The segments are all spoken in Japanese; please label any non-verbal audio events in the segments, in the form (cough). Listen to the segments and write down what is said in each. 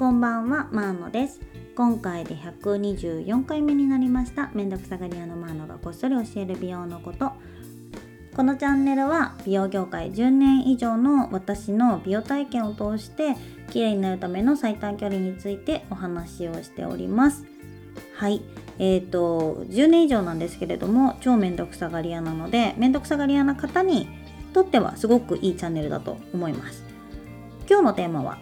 こんばんはマーノです。今回で124回目になりました。めんどくさがり屋のマーノがこっそり教える美容のこと。このチャンネルは美容業界10年以上の私の美容体験を通して綺麗になるための最短距離についてお話をしております。はい。えーと10年以上なんですけれども超めんどくさがり屋なのでめんどくさがり屋な方にとってはすごくいいチャンネルだと思います。今日のテーマは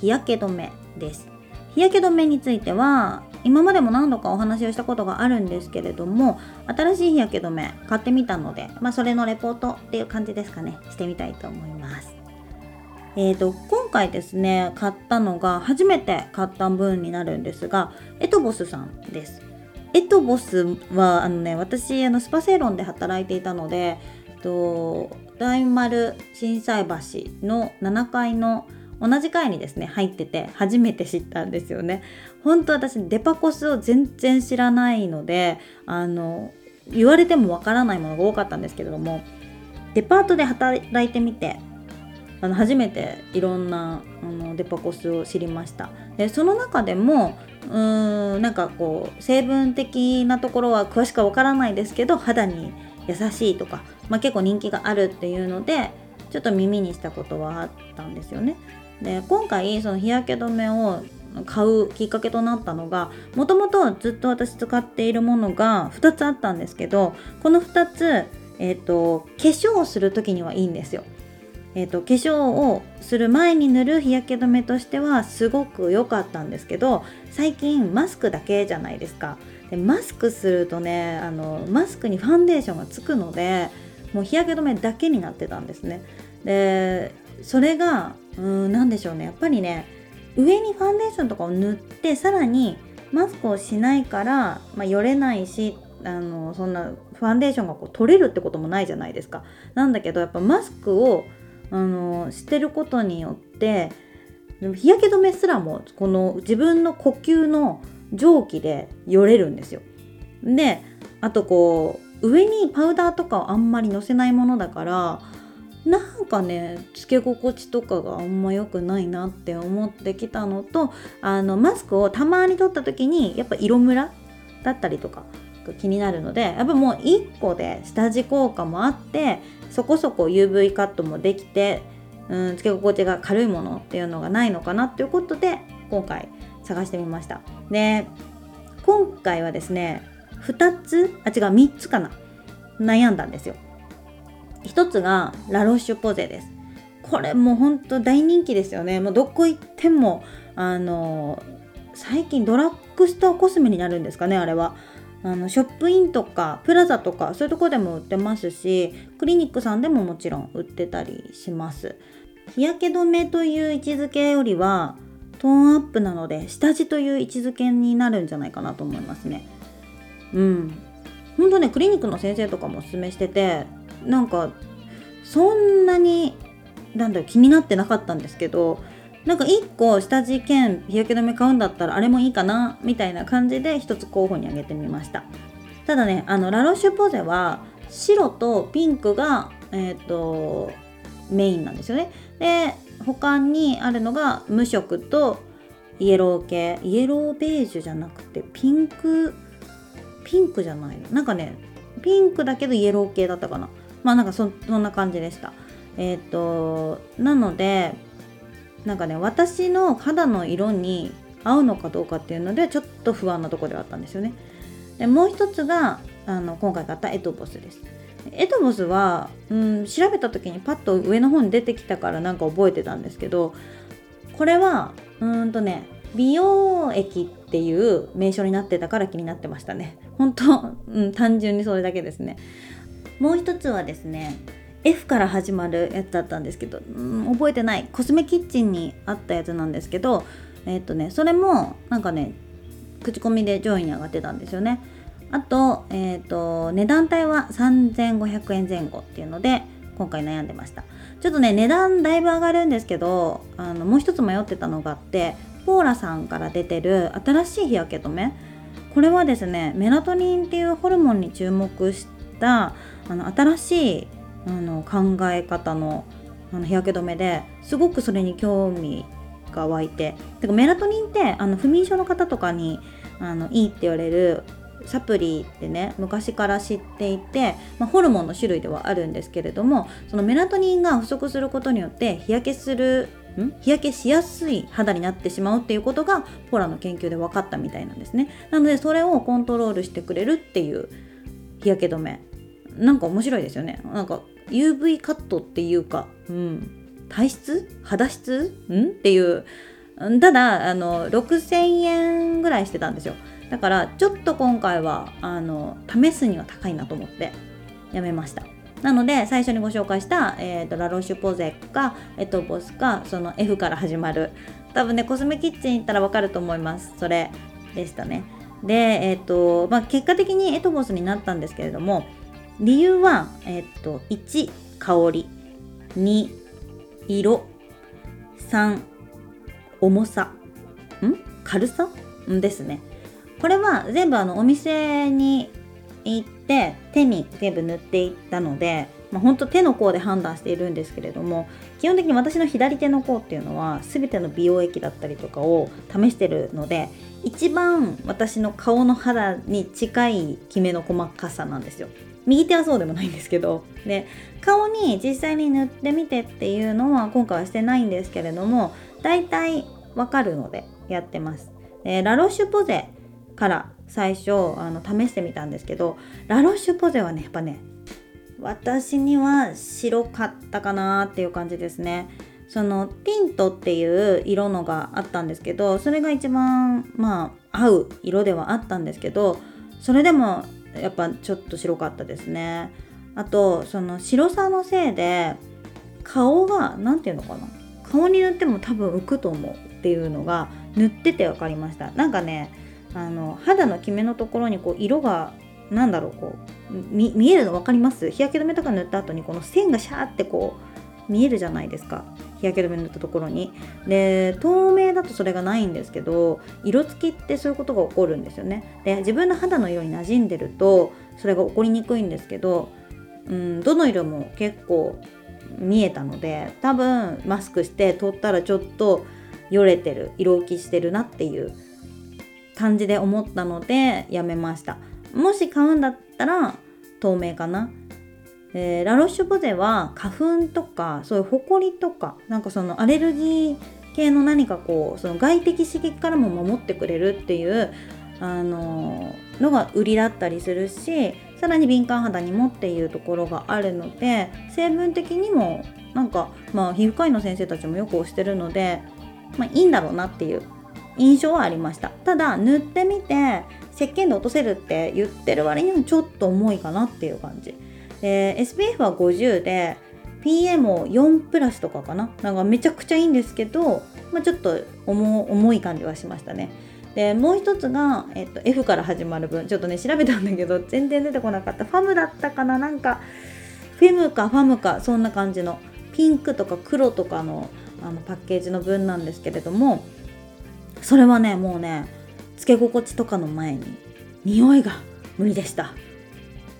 日焼け止めです。日焼け止めについては今までも何度かお話をしたことがあるんですけれども新しい日焼け止め買ってみたので、まあ、それのレポートっていう感じですかね。してみたいと思います。えーと、今回ですね買ったのが初めて買った分になるんですがエトボスさんです。エトボスはあのね私あのスパセイロンで働いていたのでと大丸心斎橋の7階の同じ階にですね入ってて初めて知ったんですよね。本当私デパコスを全然知らないのであの言われてもわからないものが多かったんですけれどもデパートで働いてみてあの初めていろんなあのデパコスを知りましたでその中でもうーんなんかこう成分的なところは詳しくはわからないですけど肌に優しいとか、まあ、結構人気があるっていうのでちょっと耳にしたことはあったんですよね。で今回その日焼け止めを買うきっかけとなったのがもともとずっと私使っているものが2つあったんですけどこの2つ、えーと、化粧をする時にはいいんですよ。えーと、化粧をする前に塗る日焼け止めとしてはすごく良かったんですけど最近マスクだけじゃないですかでマスクするとねあのマスクにファンデーションがつくのでもう日焼け止めだけになってたんですねでそれがうん何でしょうねやっぱりね上にファンデーションとかを塗ってさらにマスクをしないから、まあ、よれないしあのそんなファンデーションがこう取れるってこともないじゃないですか。なんだけどやっぱマスクをあのしてることによって日焼け止めすらもこの自分の呼吸の蒸気でよれるんですよ。であとこう上にパウダーとかをあんまりのせないものだからなんかねつけ心地とかがあんま良くないなって思ってきたのとあのマスクをたまに取った時にやっぱ色ムラだったりとか気になるのでやっぱもう1個で下地効果もあってそこそこ UV カットもできてうんつけ心地が軽いものっていうのがないのかなっていうことで今回探してみました。で今回はですね2つあ違う3つかな。悩んだんですよ。1つがラロッシュポゼです。これもうほんと大人気ですよね。もうどこ行ってもあの最近ドラッグストアコスメになるんですかねあれは。あのショップインとかプラザとかそういうとこでも売ってますしクリニックさんでももちろん売ってたりします。日焼け止めという位置づけよりはトーンアップなので下地という位置づけになるんじゃないかなと思いますね。うん。ほんとねクリニックの先生とかもおすすめしててなんかそんなになんだろう気になってなかったんですけどなんか1個下地兼日焼け止め買うんだったらあれもいいかなみたいな感じで1つ候補に挙げてみました。ただねあのラロッシュポゼは白とピンクが、えーと、メインなんですよね。で他にあるのが無色とイエロー系。イエローベージュじゃなくてピンクピンクじゃないの？なんかねピンクだけどイエロー系だったかな。まあなんかそんな感じでした。えっ、ー、となのでなんかね私の肌の色に合うのかどうかっていうのでちょっと不安なとこではあったんですよね。でもう一つがあの今回買ったエトボスです。エトボスは、うん、調べた時にパッと上の方に出てきたからなんか覚えてたんですけどこれはうんとね美容液っていう名称になってたから気になってましたね。本当、うん、単純にそれだけですね。もう一つはですね F から始まるやつだったんですけど、うん、覚えてない。コスメキッチンにあったやつなんですけどえっ、とねそれもなんかね口コミで上位に上がってたんですよね。あと,、えーと、値段帯は3500円前後っていうので今回悩んでました。ちょっとね値段だいぶ上がるんですけどあのもう一つ迷ってたのがあってポーラさんから出てる新しい日焼け止め。これはですねメラトニンっていうホルモンに注目したあの新しいあの考え方のあの日焼け止めですごくそれに興味が湧いててかメラトニンってあの不眠症の方とかにあのいいって言われるサプリってね昔から知っていて、まあ、ホルモンの種類ではあるんですけれどもそのメラトニンが不足することによって日焼けするん？日焼けしやすい肌になってしまうっていうことがポラの研究で分かったみたいなんですね。なのでそれをコントロールしてくれるっていう日焼け止め。なんか面白いですよね。なんか UV カットっていうか、うん、体質？肌質？ん？っていう。ただあの6000円ぐらいしてたんですよ。だからちょっと今回はあの試すには高いなと思ってやめました。なので最初にご紹介した、えーと、ラロッシュポゼかエトボスかその F から始まる。多分ねコスメキッチン行ったらわかると思います。それでしたね。でえっ、ー、とまあ結果的にエトボスになったんですけれども理由はえっ、と1香り。2色。3重さ。ん？軽さ？ですね。これは全部あのお店に行って手に全部塗っていったので、まあ、ほんと手の甲で判断しているんですけれども基本的に私の左手の甲っていうのは全ての美容液だったりとかを試してるので一番私の顔の肌に近いきめの細かさなんですよ。右手はそうでもないんですけどで顔に実際に塗ってみてっていうのは今回はしてないんですけれども大体わかるのでやってます。え、ラロッシュポゼから最初あの試してみたんですけどラロッシュポゼはねやっぱね私には白かったかなっていう感じですねそのティントっていう色のがあったんですけどそれが一番まあ合う色ではあったんですけどそれでもやっぱちょっと白かったですね。あとその白さのせいで顔が何て言うのかな。顔に塗っても多分浮くと思うっていうのが塗ってて分かりました。なんかねあの肌のキメのところにこう色がなんだろうこう見えるの分かります？日焼け止めとか塗った後にこの線がシャーってこう見えるじゃないですか。日焼け止め塗ったところに。で透明だとそれがないんですけど色付きってそういうことが起こるんですよね。で自分の肌の色に馴染んでるとそれが起こりにくいんですけど、うん、どの色も結構見えたので多分マスクして撮ったらちょっとよれてる色浮きしてるなっていう感じで思ったのでやめました。もし買うんだったら透明かな。えー、ラロッシュポゼは花粉とかそういうホコリとかなんかそのアレルギー系の何かこうその外的刺激からも守ってくれるっていうあの、のが売りだったりするしさらに敏感肌にもっていうところがあるので成分的にもなんかまあ皮膚科医の先生たちもよく推してるので、まあ、いいんだろうなっていう印象はありました。ただ塗ってみて石鹸で落とせるって言ってる割にはちょっと重いかなっていう感じ。で SPF は50で PM を4プラスとかかな。なんかめちゃくちゃいいんですけど、まあ、ちょっと重い感じはしましたね。でもう一つが、えっと、F から始まる分。ちょっとね調べたんだけど全然出てこなかった。ファムだったかな？なんかフェムかファムかそんな感じの。ピンクとか黒とかのあのパッケージの分なんですけれどもそれはねもうねつけ心地とかの前に匂いが無理でした。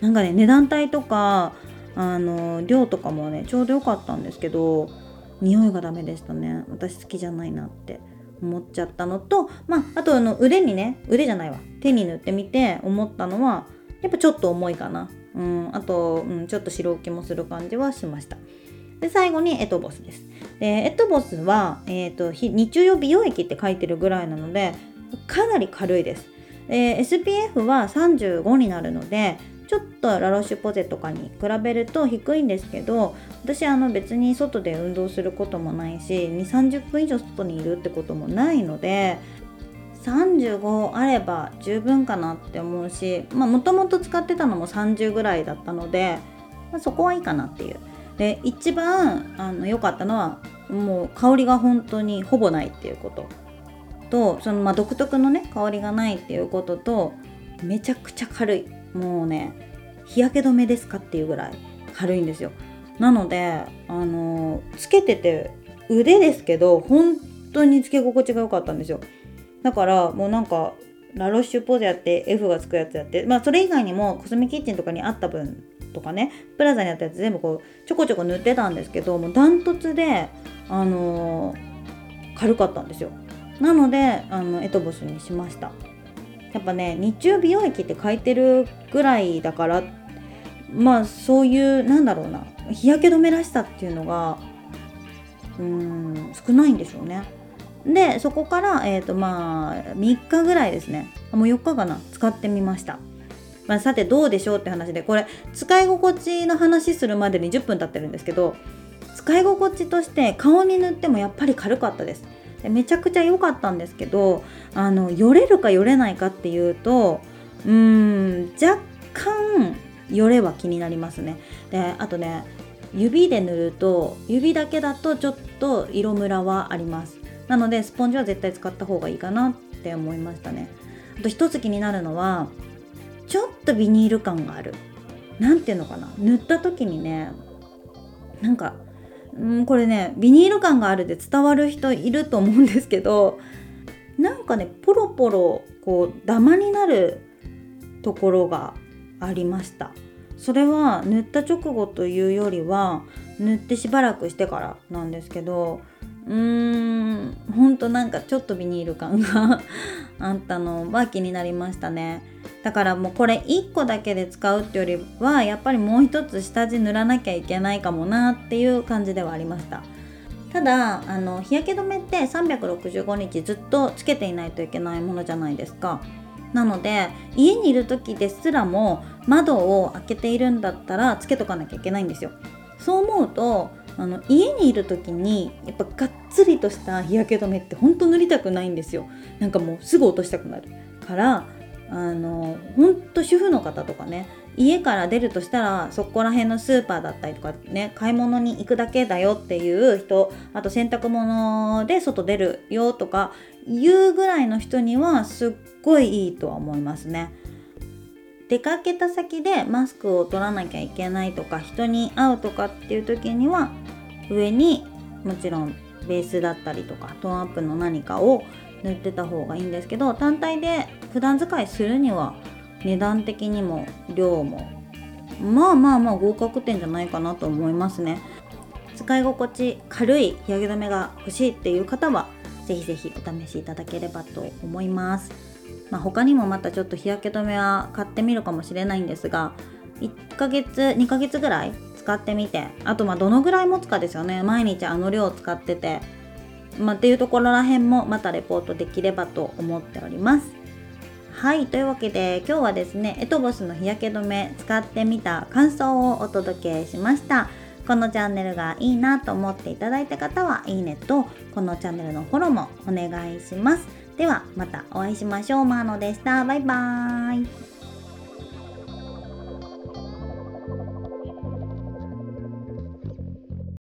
なんかね値段帯とかあの量とかもねちょうど良かったんですけど匂いがダメでしたね。私好きじゃないなって思っちゃったのとまああとあの腕にね腕じゃないわ。手に塗ってみて思ったのはやっぱちょっと重いかな。うんあと、うん、ちょっと白浮きもする感じはしました。で最後にエトボスです。でエトボスは、えーと、日中用美容液って書いてるぐらいなのでかなり軽いです、え SPF は35になるのでちょっとラロッシュポゼとかに比べると低いんですけど私あの別に外で運動することもないし2 3 0分以上外にいるってこともないので35あれば十分かなって思うしもともと使ってたのも30ぐらいだったので、まあ、そこはいいかなっていう。で一番あの良かったのはもう香りが本当にほぼないっていうこと。とそのま独特のね香りがないっていうこととめちゃくちゃ軽い。もうね日焼け止めですかっていうぐらい軽いんですよ。なのであのつけてて腕ですけど本当につけ心地が良かったんですよ。だからもうなんかラロッシュポゼやって F がつくやつやってまあそれ以外にもコスメキッチンとかにあった分とかねプラザにあったやつ全部こうちょこちょこ塗ってたんですけどもうダントツであのー、軽かったんですよ。なのであのエトボスにしました。やっぱね日中美容液って書いてるぐらいだからまあそういうなんだろうな日焼け止めらしさっていうのがうーん少ないんでしょうね。でそこから、えーとまあ、3日ぐらいですね。もう4日かな使ってみました、まあ、さてどうでしょうって話でこれ使い心地の話するまでに10分経ってるんですけど使い心地として顔に塗ってもやっぱり軽かったです。でめちゃくちゃ良かったんですけどあのよれるかよれないかっていうとうーん若干よれは気になりますね。であとね指で塗ると指だけだとちょっと色ムラはあります。なのでスポンジは絶対使った方がいいかなって思いましたね。あと一つ気になるのはちょっとビニール感がある。何ていうのかな。塗った時にねなんかうんこれねビニール感があるで伝わる人いると思うんですけどなんかねポロポロこうダマになるところがありました。それは塗った直後というよりは塗ってしばらくしてからなんですけどうーんほんとなんかちょっとビニール感が (laughs) あったのは気になりましたね。だからもうこれ1個だけで使うってよりはやっぱりもう一つ下地塗らなきゃいけないかもなっていう感じではありました。ただあの日焼け止めって365日ずっとつけていないといけないものじゃないですか。なので家にいる時ですらも窓を開けているんだったらつけとかなきゃいけないんですよ。そう思うとあの家にいる時にやっぱがっつりとした日焼け止めってほんと塗りたくないんですよ。なんかもうすぐ落としたくなるからあのほんと主婦の方とかね家から出るとしたらそこら辺のスーパーだったりとかね買い物に行くだけだよっていう人あと洗濯物で外出るよとかいうぐらいの人にはすっごいいいとは思いますね。出かけた先でマスクを取らなきゃいけないとか人に会うとかっていう時には上にもちろんベースだったりとかトーンアップの何かを塗ってた方がいいんですけど単体で普段使いするには値段的にも量もまあまあまあ合格点じゃないかなと思いますね。使い心地軽い日焼け止めが欲しいっていう方はぜひぜひお試しいただければと思います。まあ、他にもまたちょっと日焼け止めは買ってみるかもしれないんですが1ヶ月2ヶ月ぐらい使ってみてあとまあどのぐらい持つかですよね。毎日あの量を使ってて。まあ、っていうところら辺もまたレポートできればと思っております。はいというわけで今日はですねエトボスの日焼け止め使ってみた感想をお届けしました。このチャンネルがいいなと思っていただいた方はいいねとこのチャンネルのフォローもお願いします。ではまたお会いしましょう。マーノでした。バイバーイ。